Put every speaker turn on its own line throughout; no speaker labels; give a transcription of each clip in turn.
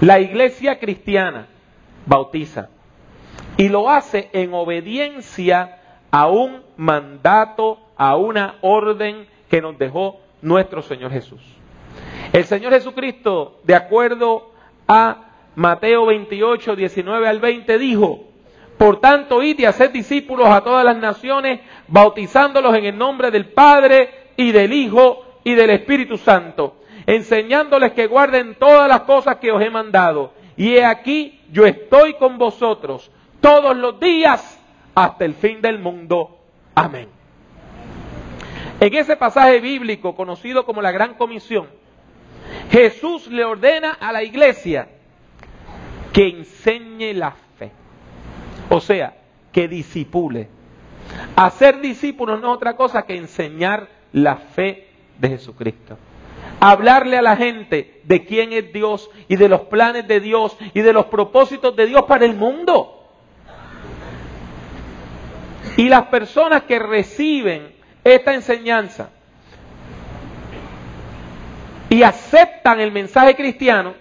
La iglesia cristiana bautiza y lo hace en obediencia a un mandato, a una orden que nos dejó nuestro Señor Jesús. El Señor Jesucristo, de acuerdo a Mateo 28, 19 al 20, dijo, por tanto, id y haced discípulos a todas las naciones, bautizándolos en el nombre del Padre y del Hijo y del Espíritu Santo, enseñándoles que guarden todas las cosas que os he mandado. Y he aquí, yo estoy con vosotros todos los días hasta el fin del mundo. Amén. En ese pasaje bíblico conocido como la Gran Comisión, Jesús le ordena a la iglesia que enseñe la fe. O sea, que disipule. Hacer discípulos no es otra cosa que enseñar la fe de Jesucristo. Hablarle a la gente de quién es Dios y de los planes de Dios y de los propósitos de Dios para el mundo. Y las personas que reciben esta enseñanza y aceptan el mensaje cristiano,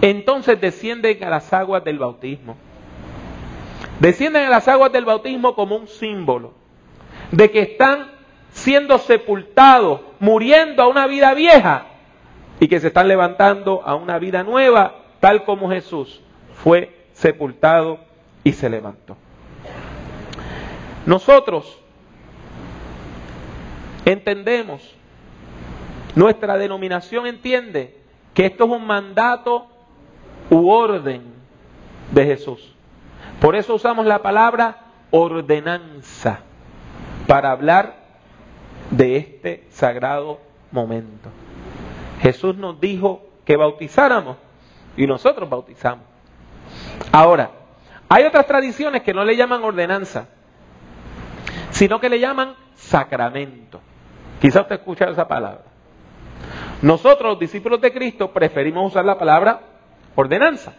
entonces descienden a las aguas del bautismo. Descienden a las aguas del bautismo como un símbolo de que están siendo sepultados, muriendo a una vida vieja y que se están levantando a una vida nueva, tal como Jesús fue sepultado y se levantó. Nosotros entendemos, nuestra denominación entiende que esto es un mandato u orden de Jesús. Por eso usamos la palabra ordenanza para hablar de este sagrado momento. Jesús nos dijo que bautizáramos y nosotros bautizamos. Ahora, hay otras tradiciones que no le llaman ordenanza, sino que le llaman sacramento. Quizá usted escuchado esa palabra. Nosotros, los discípulos de Cristo, preferimos usar la palabra ordenanza.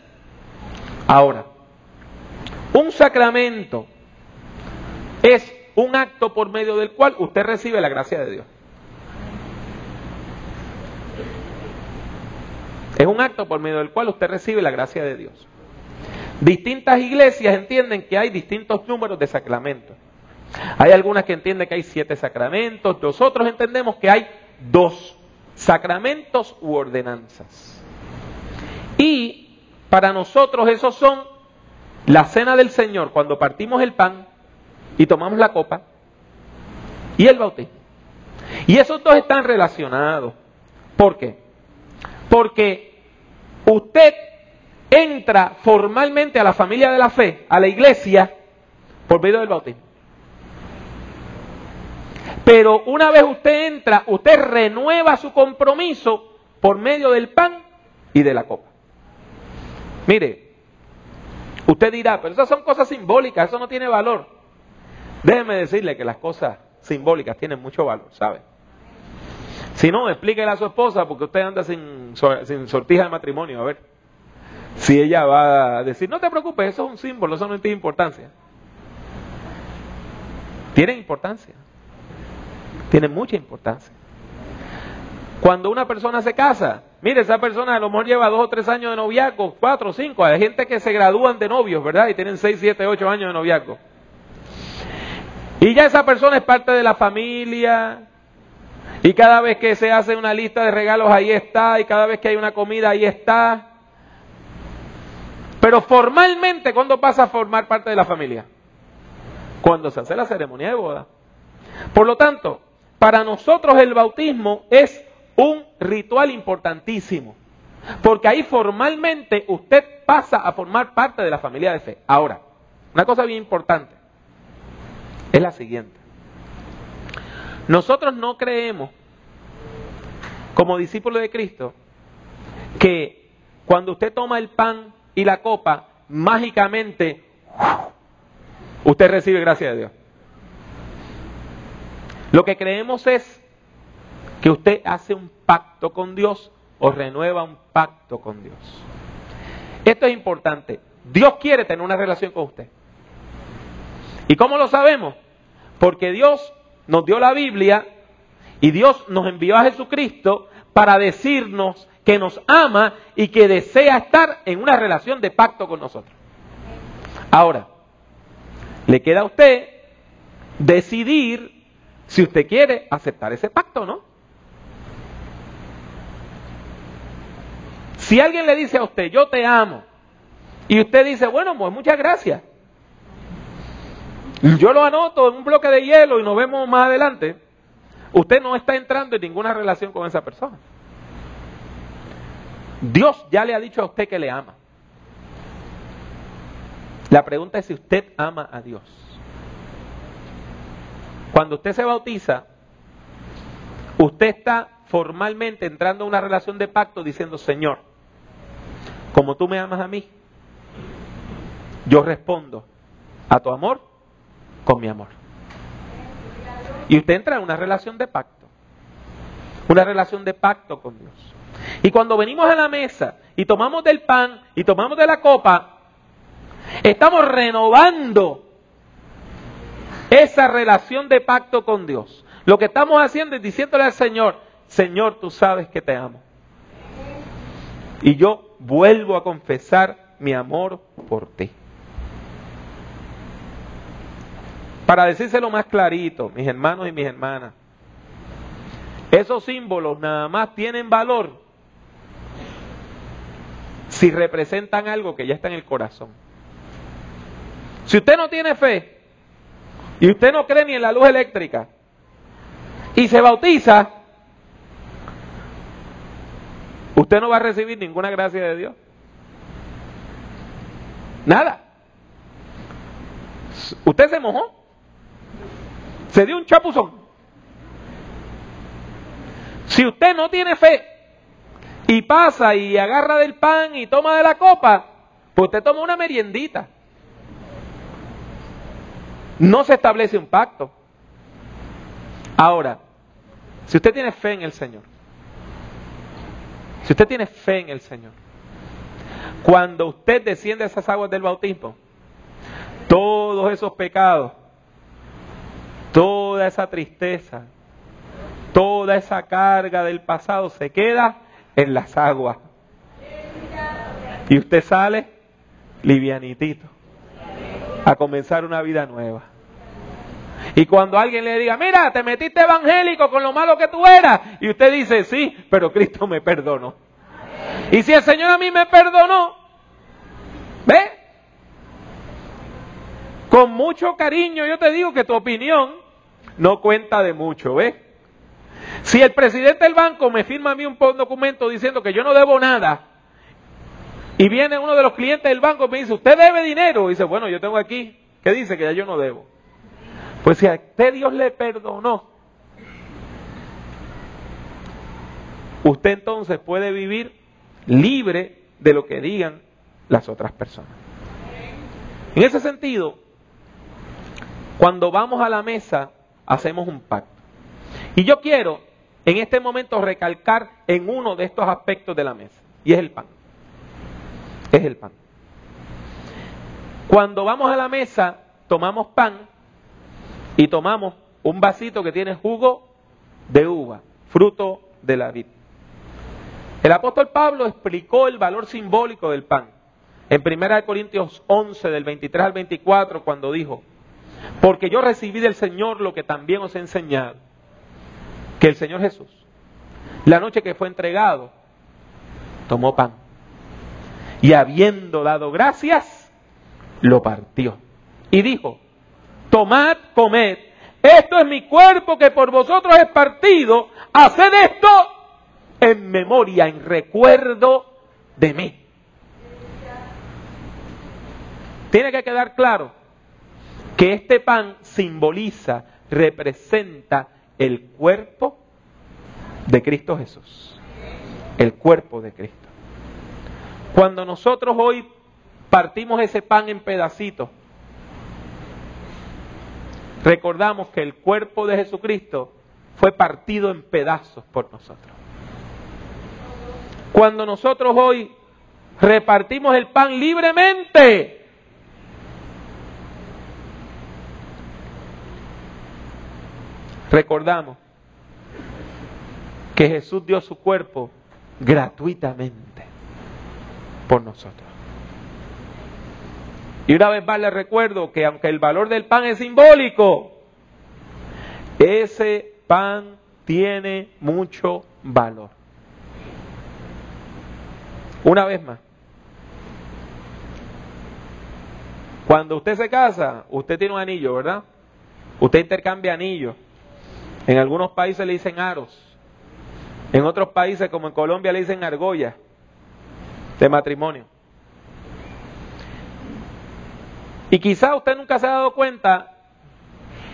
Ahora, un sacramento es un acto por medio del cual usted recibe la gracia de Dios. Es un acto por medio del cual usted recibe la gracia de Dios. Distintas iglesias entienden que hay distintos números de sacramentos. Hay algunas que entienden que hay siete sacramentos, nosotros entendemos que hay dos sacramentos u ordenanzas. Y para nosotros esos son la cena del Señor, cuando partimos el pan y tomamos la copa, y el bautismo. Y esos dos están relacionados. ¿Por qué? Porque usted entra formalmente a la familia de la fe, a la iglesia, por medio del bautismo. Pero una vez usted entra, usted renueva su compromiso por medio del pan y de la copa. Mire, usted dirá, pero esas son cosas simbólicas, eso no tiene valor. Déjeme decirle que las cosas simbólicas tienen mucho valor, ¿sabe? Si no, explíquele a su esposa porque usted anda sin, sin sortija de matrimonio, a ver. Si ella va a decir, no te preocupes, eso es un símbolo, eso no tiene importancia. Tiene importancia tiene mucha importancia. Cuando una persona se casa, mire, esa persona a lo mejor lleva dos o tres años de noviazgo, cuatro o cinco. Hay gente que se gradúan de novios, ¿verdad? Y tienen seis, siete, ocho años de noviazgo. Y ya esa persona es parte de la familia. Y cada vez que se hace una lista de regalos, ahí está. Y cada vez que hay una comida, ahí está. Pero formalmente, ¿cuándo pasa a formar parte de la familia? Cuando se hace la ceremonia de boda. Por lo tanto, para nosotros el bautismo es un ritual importantísimo, porque ahí formalmente usted pasa a formar parte de la familia de fe. Ahora, una cosa bien importante es la siguiente. Nosotros no creemos, como discípulos de Cristo, que cuando usted toma el pan y la copa, mágicamente usted recibe gracia de Dios. Lo que creemos es que usted hace un pacto con Dios o renueva un pacto con Dios. Esto es importante. Dios quiere tener una relación con usted. ¿Y cómo lo sabemos? Porque Dios nos dio la Biblia y Dios nos envió a Jesucristo para decirnos que nos ama y que desea estar en una relación de pacto con nosotros. Ahora, le queda a usted decidir si usted quiere aceptar ese pacto o no. Si alguien le dice a usted, yo te amo, y usted dice, bueno, pues muchas gracias. Yo lo anoto en un bloque de hielo y nos vemos más adelante. Usted no está entrando en ninguna relación con esa persona. Dios ya le ha dicho a usted que le ama. La pregunta es si usted ama a Dios. Cuando usted se bautiza, usted está formalmente entrando en una relación de pacto diciendo, Señor, como tú me amas a mí, yo respondo a tu amor con mi amor. Y usted entra en una relación de pacto, una relación de pacto con Dios. Y cuando venimos a la mesa y tomamos del pan y tomamos de la copa, estamos renovando esa relación de pacto con Dios. Lo que estamos haciendo es diciéndole al Señor, Señor, tú sabes que te amo. Y yo vuelvo a confesar mi amor por ti. Para decírselo más clarito, mis hermanos y mis hermanas, esos símbolos nada más tienen valor si representan algo que ya está en el corazón. Si usted no tiene fe y usted no cree ni en la luz eléctrica y se bautiza, usted no va a recibir ninguna gracia de Dios. Nada. Usted se mojó. Se dio un chapuzón. Si usted no tiene fe y pasa y agarra del pan y toma de la copa, pues usted toma una meriendita. No se establece un pacto. Ahora, si usted tiene fe en el Señor, si usted tiene fe en el Señor, cuando usted desciende a esas aguas del bautismo, todos esos pecados toda esa tristeza, toda esa carga del pasado se queda en las aguas. Y usted sale livianitito a comenzar una vida nueva. Y cuando alguien le diga, mira, te metiste evangélico con lo malo que tú eras, y usted dice, sí, pero Cristo me perdonó. Y si el Señor a mí me perdonó, ¿ve? Con mucho cariño yo te digo que tu opinión no cuenta de mucho, ¿ves? Si el presidente del banco me firma a mí un documento diciendo que yo no debo nada, y viene uno de los clientes del banco y me dice, ¿usted debe dinero? Dice, bueno, yo tengo aquí, ¿qué dice? Que ya yo no debo. Pues si a usted Dios le perdonó, usted entonces puede vivir libre de lo que digan las otras personas. En ese sentido, cuando vamos a la mesa, hacemos un pacto. Y yo quiero en este momento recalcar en uno de estos aspectos de la mesa, y es el pan. Es el pan. Cuando vamos a la mesa, tomamos pan y tomamos un vasito que tiene jugo de uva, fruto de la vid. El apóstol Pablo explicó el valor simbólico del pan. En 1 Corintios 11, del 23 al 24, cuando dijo, porque yo recibí del Señor lo que también os he enseñado. Que el Señor Jesús, la noche que fue entregado, tomó pan. Y habiendo dado gracias, lo partió. Y dijo, tomad, comed, esto es mi cuerpo que por vosotros es partido, haced esto en memoria, en recuerdo de mí. Tiene que quedar claro que este pan simboliza, representa el cuerpo de Cristo Jesús. El cuerpo de Cristo. Cuando nosotros hoy partimos ese pan en pedacitos, recordamos que el cuerpo de Jesucristo fue partido en pedazos por nosotros. Cuando nosotros hoy repartimos el pan libremente, recordamos que Jesús dio su cuerpo gratuitamente por nosotros. Y una vez más les recuerdo que aunque el valor del pan es simbólico, ese pan tiene mucho valor. Una vez más, cuando usted se casa, usted tiene un anillo, ¿verdad? Usted intercambia anillos. En algunos países le dicen aros. En otros países, como en Colombia, le dicen argolla de matrimonio. Y quizá usted nunca se ha dado cuenta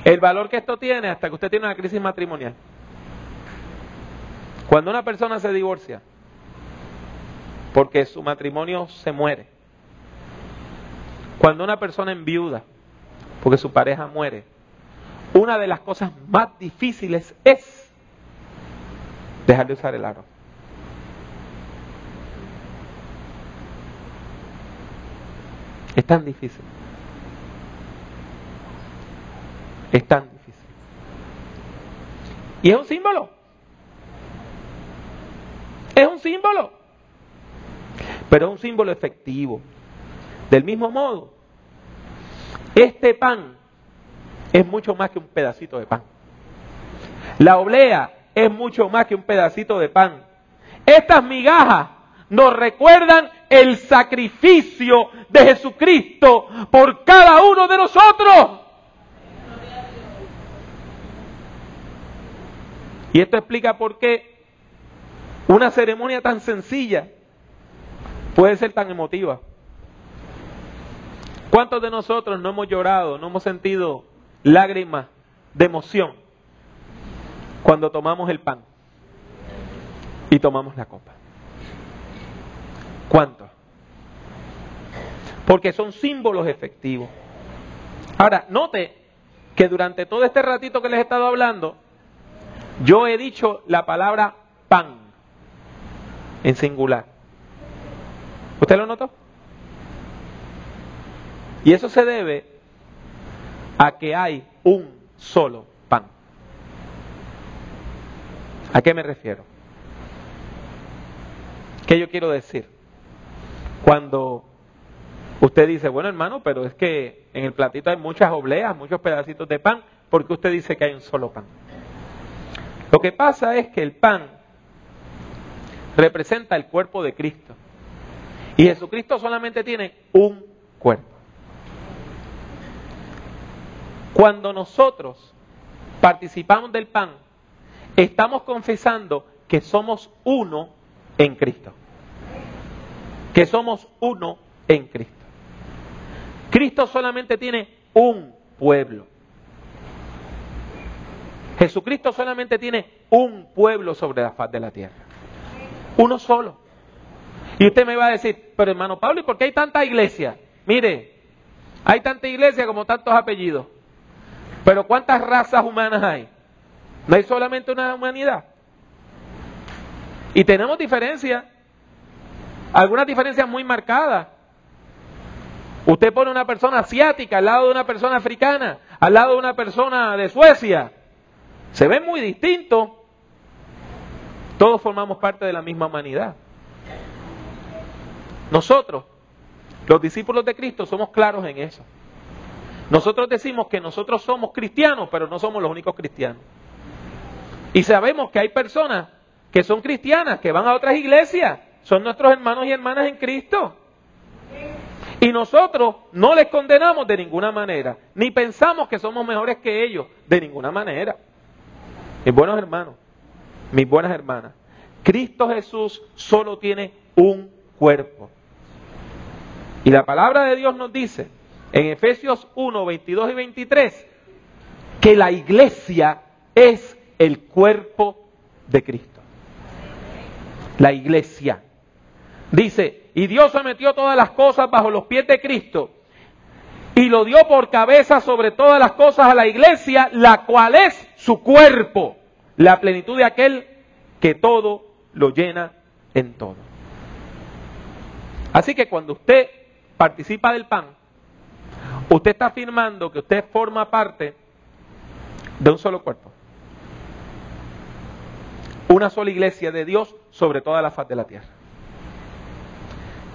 el valor que esto tiene hasta que usted tiene una crisis matrimonial. Cuando una persona se divorcia, porque su matrimonio se muere. Cuando una persona enviuda, porque su pareja muere. Una de las cosas más difíciles es dejar de usar el aro. Es tan difícil. Es tan difícil. Y es un símbolo. Es un símbolo. Pero es un símbolo efectivo. Del mismo modo, este pan es mucho más que un pedacito de pan. La oblea es mucho más que un pedacito de pan. Estas migajas nos recuerdan el sacrificio de Jesucristo por cada uno de nosotros. Y esto explica por qué una ceremonia tan sencilla puede ser tan emotiva. ¿Cuántos de nosotros no hemos llorado, no hemos sentido lágrimas de emoción cuando tomamos el pan y tomamos la copa? ¿Cuántos? Porque son símbolos efectivos. Ahora, note que durante todo este ratito que les he estado hablando, yo he dicho la palabra pan en singular. ¿Usted lo notó? Y eso se debe a que hay un solo pan. ¿A qué me refiero? ¿Qué yo quiero decir? Cuando usted dice, bueno hermano, pero es que en el platito hay muchas obleas, muchos pedacitos de pan, ¿por qué usted dice que hay un solo pan? Lo que pasa es que el pan representa el cuerpo de Cristo. Y Jesucristo solamente tiene un cuerpo. Cuando nosotros participamos del pan, estamos confesando que somos uno en Cristo. Que somos uno en Cristo. Cristo solamente tiene un pueblo. Jesucristo solamente tiene un pueblo sobre la faz de la tierra. Uno solo. Y usted me va a decir, pero hermano Pablo, ¿y por qué hay tanta iglesia? Mire, hay tanta iglesia como tantos apellidos. Pero ¿cuántas razas humanas hay? No hay solamente una humanidad. Y tenemos diferencias, algunas diferencias muy marcadas. Usted pone una persona asiática al lado de una persona africana, al lado de una persona de Suecia, se ven muy distintos. Todos formamos parte de la misma humanidad. Nosotros, los discípulos de Cristo, somos claros en eso. Nosotros decimos que nosotros somos cristianos, pero no somos los únicos cristianos. Y sabemos que hay personas que son cristianas, que van a otras iglesias, son nuestros hermanos y hermanas en Cristo. Y nosotros no les condenamos de ninguna manera, ni pensamos que somos mejores que ellos, de ninguna manera. Mis buenos hermanos, mis buenas hermanas, Cristo Jesús solo tiene un cuerpo. Y la palabra de Dios nos dice en Efesios 1, 22 y 23 que la iglesia es el cuerpo de Cristo. La iglesia. Dice, y Dios sometió todas las cosas bajo los pies de Cristo y lo dio por cabeza sobre todas las cosas a la iglesia, la cual es su cuerpo, la plenitud de aquel que todo lo llena en todo. Así que cuando usted participa del pan, usted está afirmando que usted forma parte de un solo cuerpo. una sola iglesia de Dios sobre toda la faz de la tierra.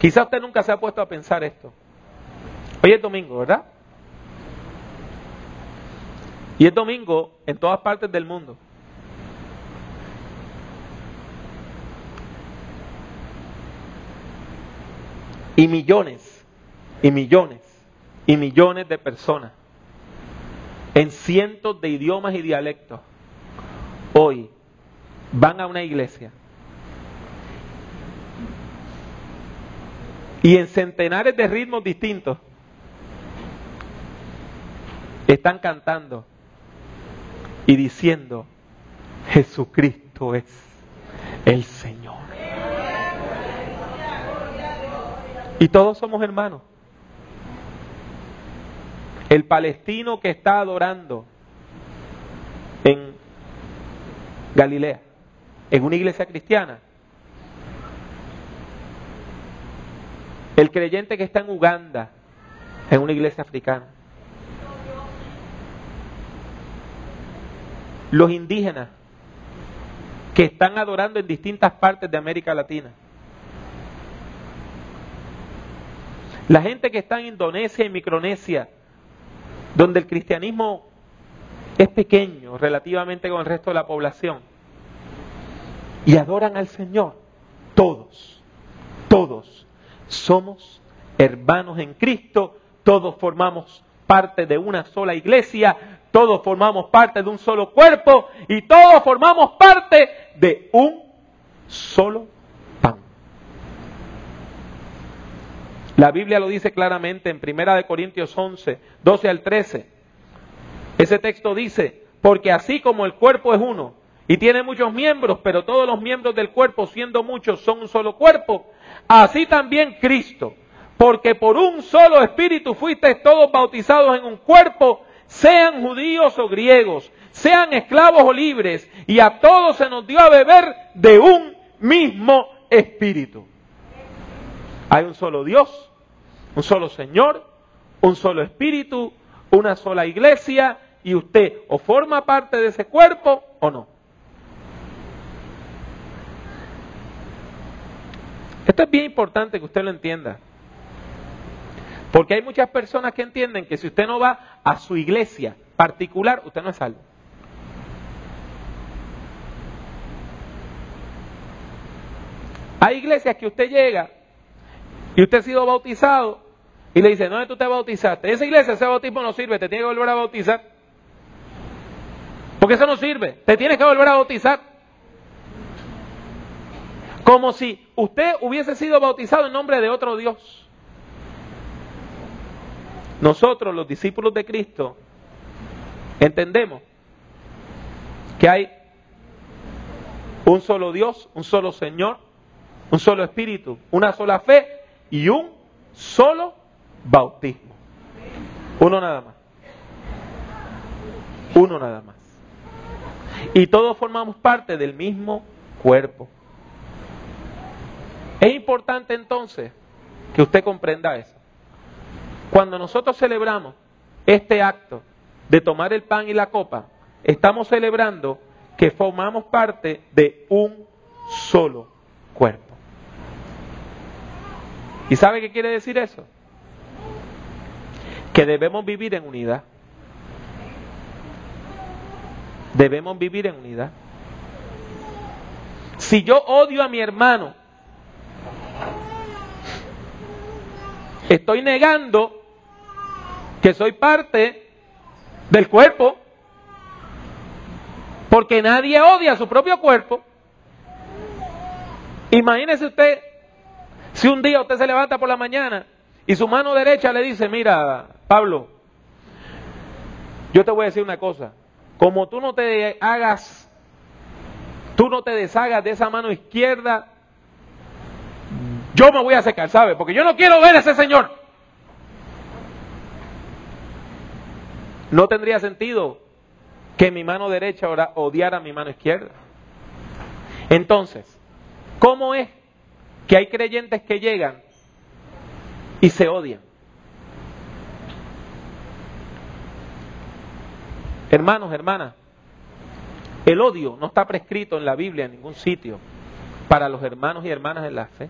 Quizá usted nunca se ha puesto a pensar esto. Hoy es domingo, ¿verdad? Y es domingo en todas partes del mundo. Y millones, y millones, y millones de personas en cientos de idiomas y dialectos hoy van a una iglesia y en centenares de ritmos distintos están cantando y diciendo, Jesucristo es el Señor. Y todos somos hermanos. El palestino que está adorando en Galilea, en una iglesia cristiana. El creyente que está en Uganda, en una iglesia africana. Los indígenas que están adorando en distintas partes de América Latina. La gente que está en Indonesia y Micronesia, donde el cristianismo es pequeño relativamente con el resto de la población, y adoran al Señor, todos, todos somos hermanos en Cristo, todos formamos parte de una sola iglesia, todos formamos parte de un solo cuerpo. Y todos formamos parte de un solo pan. La Biblia lo dice claramente en 1 Corintios 11, 12 al 13. Ese texto dice, porque así como el cuerpo es uno y tiene muchos miembros, pero todos los miembros del cuerpo, siendo muchos, son un solo cuerpo, así también Cristo, porque por un solo espíritu fuisteis todos bautizados en un cuerpo, sean judíos o griegos, sean esclavos o libres, y a todos se nos dio a beber de un mismo espíritu. Hay un solo Dios, un solo Señor, un solo espíritu, una sola iglesia, y usted o forma parte de ese cuerpo o no. Esto es bien importante que usted lo entienda. Porque hay muchas personas que entienden que si usted no va a su iglesia particular, usted no es salvo. Hay iglesias que usted llega y usted ha sido bautizado y le dice, no, tú te bautizaste. Esa iglesia, ese bautismo no sirve, te tiene que volver a bautizar. Porque eso no sirve, te tienes que volver a bautizar. Como si usted hubiese sido bautizado en nombre de otro Dios. Nosotros, los discípulos de Cristo, entendemos que hay un solo Dios, un solo Señor, un solo Espíritu, una sola fe y un solo bautismo. Uno nada más. Uno nada más. Y todos formamos parte del mismo cuerpo. Es importante entonces que usted comprenda eso. Cuando nosotros celebramos este acto de tomar el pan y la copa, estamos celebrando que formamos parte de un solo cuerpo. ¿Y sabe qué quiere decir eso? Que debemos vivir en unidad. Debemos vivir en unidad. Si yo odio a mi hermano, estoy negando que soy parte del cuerpo, porque nadie odia a su propio cuerpo. Imagínese usted si un día usted se levanta por la mañana y su mano derecha le dice, mira, Pablo, yo te voy a decir una cosa, como tú no te hagas, tú no te deshagas de esa mano izquierda, yo me voy a secar, ¿sabe? Porque yo no quiero ver a ese señor. No tendría sentido que mi mano derecha odiara a mi mano izquierda. Entonces, ¿cómo es que hay creyentes que llegan y se odian? Hermanos, hermanas, El odio no está prescrito en la Biblia en ningún sitio para los hermanos y hermanas de la fe.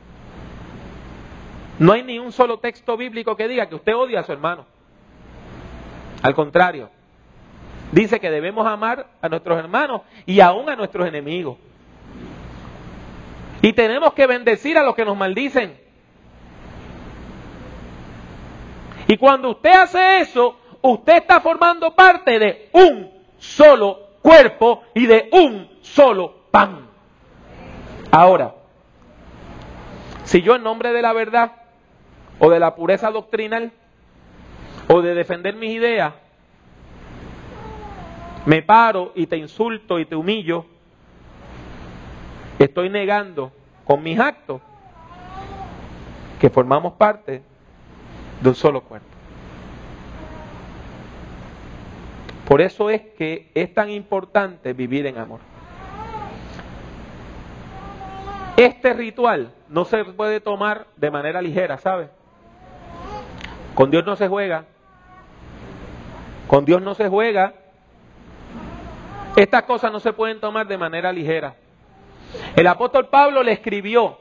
No hay ni un solo texto bíblico que diga que usted odia a su hermano. Al contrario, dice que debemos amar a nuestros hermanos y aún a nuestros enemigos. Y tenemos que bendecir a los que nos maldicen. Y cuando usted hace eso, usted está formando parte de un solo cuerpo y de un solo pan. Ahora, si yo en nombre de la verdad o de la pureza doctrinal o de defender mis ideas, me paro y te insulto y te humillo, estoy negando con mis actos que formamos parte de un solo cuerpo. Por eso es que es tan importante vivir en amor. Este ritual no se puede tomar de manera ligera, ¿sabe? Con Dios no se juega. Con Dios no se juega. Estas cosas no se pueden tomar de manera ligera. El apóstol Pablo le escribió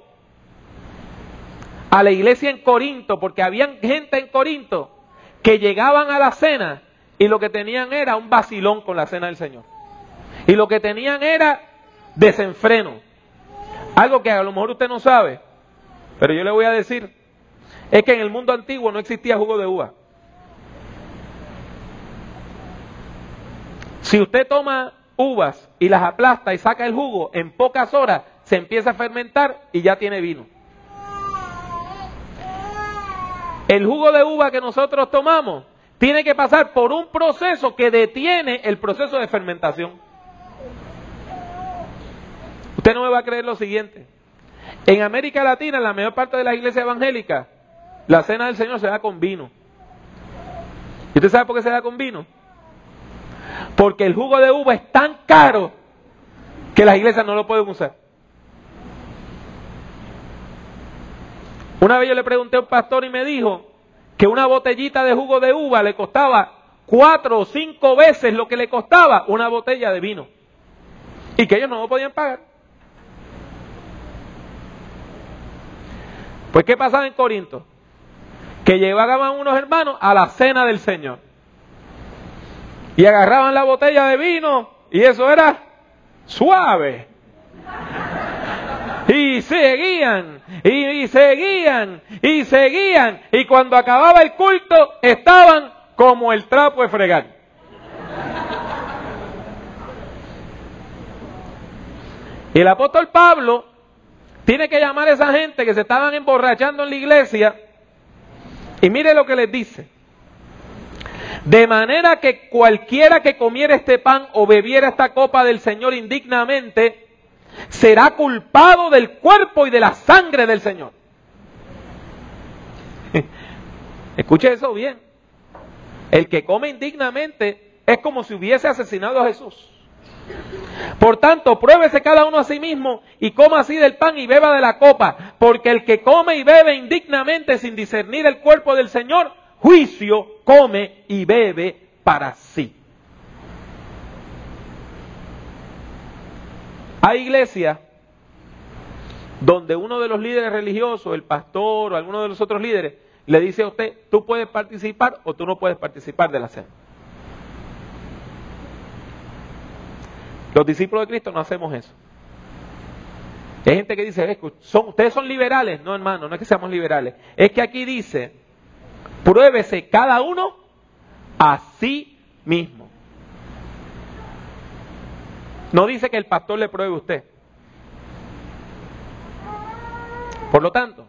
a la iglesia en Corinto, porque habían gente en Corinto que llegaban a la cena y lo que tenían era un vacilón con la cena del Señor. Y lo que tenían era desenfreno. Algo que a lo mejor usted no sabe, pero yo le voy a decir, es que en el mundo antiguo no existía jugo de uva. Si usted toma uvas y las aplasta y saca el jugo, en pocas horas se empieza a fermentar y ya tiene vino. El jugo de uva que nosotros tomamos tiene que pasar por un proceso que detiene el proceso de fermentación. Usted no me va a creer lo siguiente. En América Latina, en la mayor parte de la iglesia evangélica, la cena del Señor se da con vino. ¿Y usted sabe por qué se da con vino? Porque el jugo de uva es tan caro que las iglesias no lo pueden usar. Una vez yo le pregunté a un pastor y me dijo que una botellita de jugo de uva le costaba cuatro o cinco veces lo que le costaba una botella de vino. Y que ellos no lo podían pagar. Pues ¿qué pasaba en Corinto? Que llevaban unos hermanos a la cena del Señor. Y agarraban la botella de vino y eso era suave. Y seguían, y, seguían, y seguían. Y cuando acababa el culto estaban como el trapo de fregar. Y el apóstol Pablo tiene que llamar a esa gente que se estaban emborrachando en la iglesia. Y mire lo que les dice. De manera que cualquiera que comiera este pan o bebiera esta copa del Señor indignamente, será culpado del cuerpo y de la sangre del Señor. Escuche eso bien. El que come indignamente es como si hubiese asesinado a Jesús. Por tanto, pruébese cada uno a sí mismo y coma así del pan y beba de la copa, porque el que come y bebe indignamente sin discernir el cuerpo del Señor, juicio come y bebe para sí. Hay iglesias donde uno de los líderes religiosos, el pastor o alguno de los otros líderes, le dice a usted, tú puedes participar o tú no puedes participar de la cena. Los discípulos de Cristo no hacemos eso. Hay gente que dice, son, ustedes son liberales. No, hermano, no es que seamos liberales. Es que aquí dice, pruébese cada uno a sí mismo. No dice que el pastor le pruebe a usted. Por lo tanto,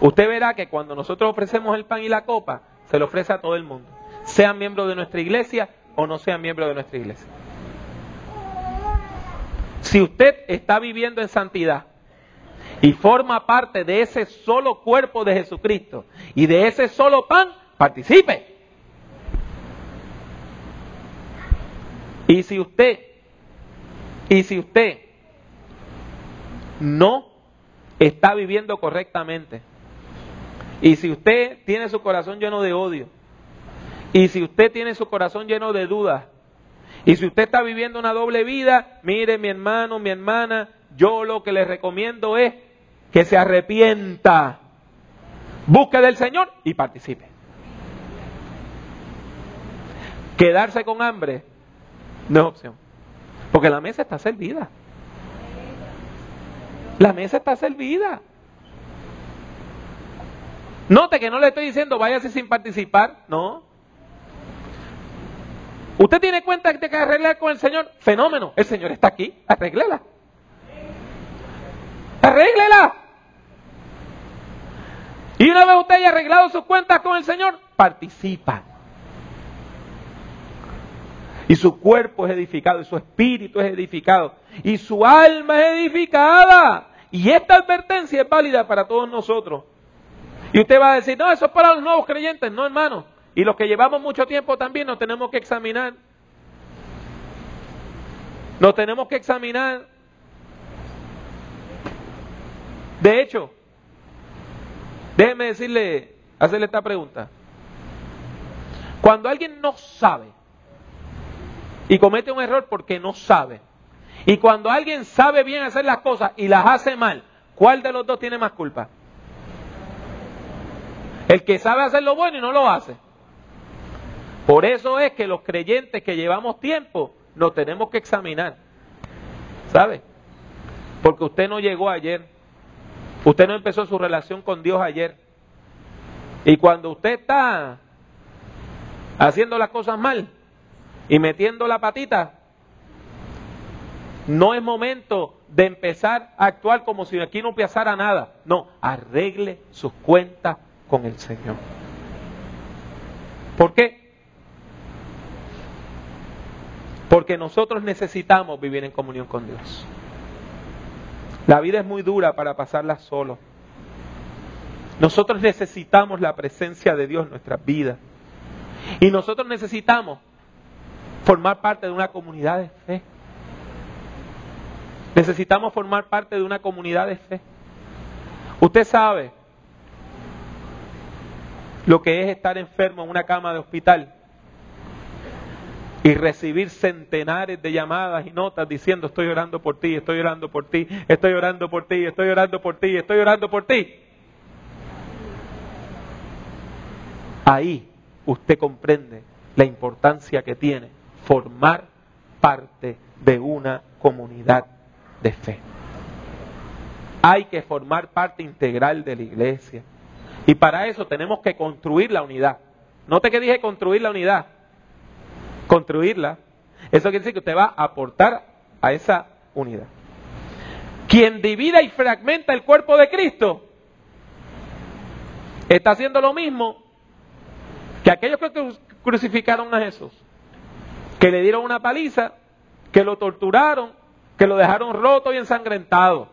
usted verá que cuando nosotros ofrecemos el pan y la copa, se lo ofrece a todo el mundo, sean miembros de nuestra iglesia o no sean miembros de nuestra iglesia. Si usted está viviendo en santidad y forma parte de ese solo cuerpo de Jesucristo y de ese solo pan, participe. Y si usted, y si usted no está viviendo correctamente, y si usted tiene su corazón lleno de odio, y si usted tiene su corazón lleno de dudas, Y si usted está viviendo una doble vida, mire mi hermano, mi hermana, yo lo que le recomiendo es que se arrepienta, busque del Señor y participe. Quedarse con hambre no es opción, porque la mesa está servida. La mesa está servida. Note que no le estoy diciendo váyase sin participar, no. Usted tiene cuenta que tiene que arreglar con el Señor. Fenómeno. El Señor está aquí. Arréglela. Arréglela. Y una vez usted haya arreglado sus cuentas con el Señor, participa. Y su cuerpo es edificado, y su espíritu es edificado, y su alma es edificada. Y esta advertencia es válida para todos nosotros. Y usted va a decir, no, eso es para los nuevos creyentes. No, hermano. Y los que llevamos mucho tiempo también nos tenemos que examinar. Nos tenemos que examinar. De hecho, déjeme decirle, hacerle esta pregunta. Cuando alguien no sabe y comete un error porque no sabe, y cuando alguien sabe bien hacer las cosas y las hace mal, ¿cuál de los dos tiene más culpa? El que sabe hacer lo bueno y no lo hace. Por eso es que los creyentes que llevamos tiempo nos tenemos que examinar. ¿Sabe? Porque usted no llegó ayer. Usted no empezó su relación con Dios ayer. Y cuando usted está haciendo las cosas mal y metiendo la patita, no es momento de empezar a actuar como si aquí no pasara nada. No, arregle sus cuentas con el Señor. ¿Por qué? Porque nosotros necesitamos vivir en comunión con Dios. La vida es muy dura para pasarla solo. Nosotros necesitamos la presencia de Dios en nuestras vidas. Y nosotros necesitamos formar parte de una comunidad de fe. Necesitamos formar parte de una comunidad de fe. Usted sabe lo que es estar enfermo en una cama de hospital y recibir centenares de llamadas y notas diciendo estoy orando por ti, estoy orando por ti, estoy orando por ti, estoy orando por ti, estoy orando por ti. Ahí usted comprende la importancia que tiene formar parte de una comunidad de fe. Hay que formar parte integral de la iglesia. Y para eso tenemos que construir la unidad. Note que dije construir la unidad construirla, eso quiere decir que usted va a aportar a esa unidad. Quien divida y fragmenta el cuerpo de Cristo está haciendo lo mismo que aquellos que crucificaron a Jesús, que le dieron una paliza, que lo torturaron, que lo dejaron roto y ensangrentado.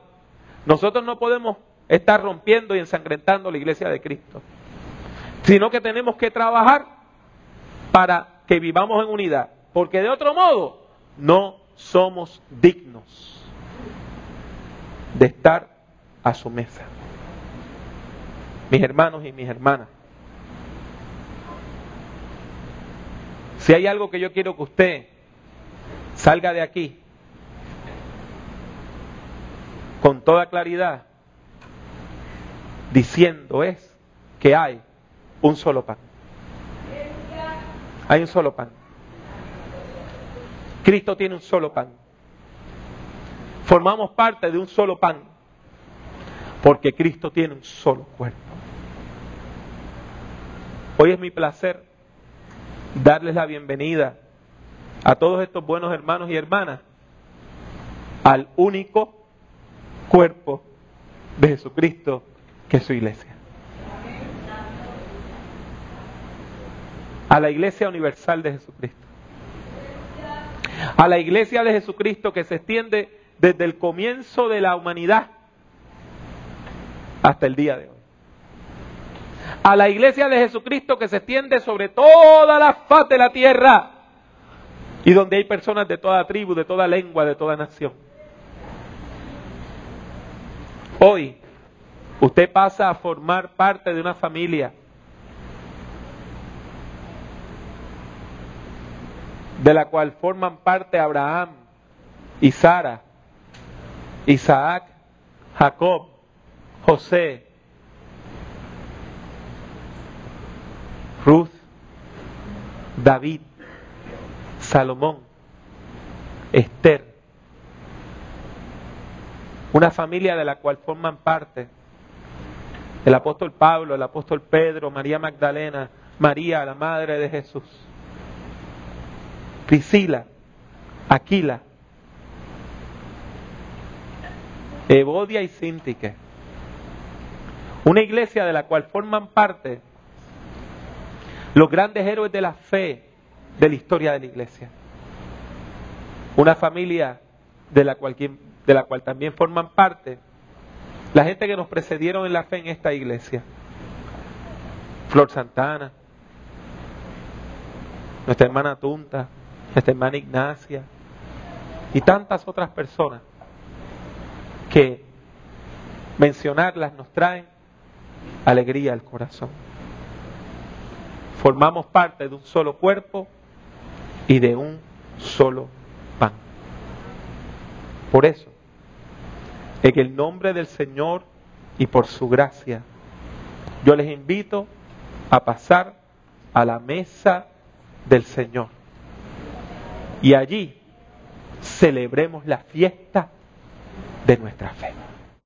Nosotros no podemos estar rompiendo y ensangrentando la iglesia de Cristo, sino que tenemos que trabajar para que vivamos en unidad, porque de otro modo no somos dignos de estar a su mesa. Mis hermanos y mis hermanas, si hay algo que yo quiero que usted salga de aquí con toda claridad, diciendo es que hay un solo pan. Hay un solo pan. Cristo tiene un solo pan. Formamos parte de un solo pan. Porque Cristo tiene un solo cuerpo. Hoy es mi placer darles la bienvenida a todos estos buenos hermanos y hermanas al único cuerpo de Jesucristo que es su iglesia. a la iglesia universal de Jesucristo. A la iglesia de Jesucristo que se extiende desde el comienzo de la humanidad hasta el día de hoy. A la iglesia de Jesucristo que se extiende sobre toda la faz de la tierra y donde hay personas de toda tribu, de toda lengua, de toda nación. Hoy usted pasa a formar parte de una familia de la cual forman parte Abraham y Sara, Isaac, Jacob, José, Ruth, David, Salomón, Esther, una familia de la cual forman parte el apóstol Pablo, el apóstol Pedro, María Magdalena, María, la madre de Jesús, Priscila, Aquila, Evodia y Sintique. Una iglesia de la cual forman parte los grandes héroes de la fe de la historia de la iglesia. Una familia de la cual, también forman parte la gente que nos precedieron en la fe en esta iglesia. Flor Santana, nuestra hermana Tunta, nuestra hermana Ignacia y tantas otras personas que mencionarlas nos traen alegría al corazón. Formamos parte de un solo cuerpo y de un solo pan. Por eso, en el nombre del Señor y por su gracia, yo les invito a pasar a la mesa del Señor. Y allí celebremos la fiesta de nuestra fe.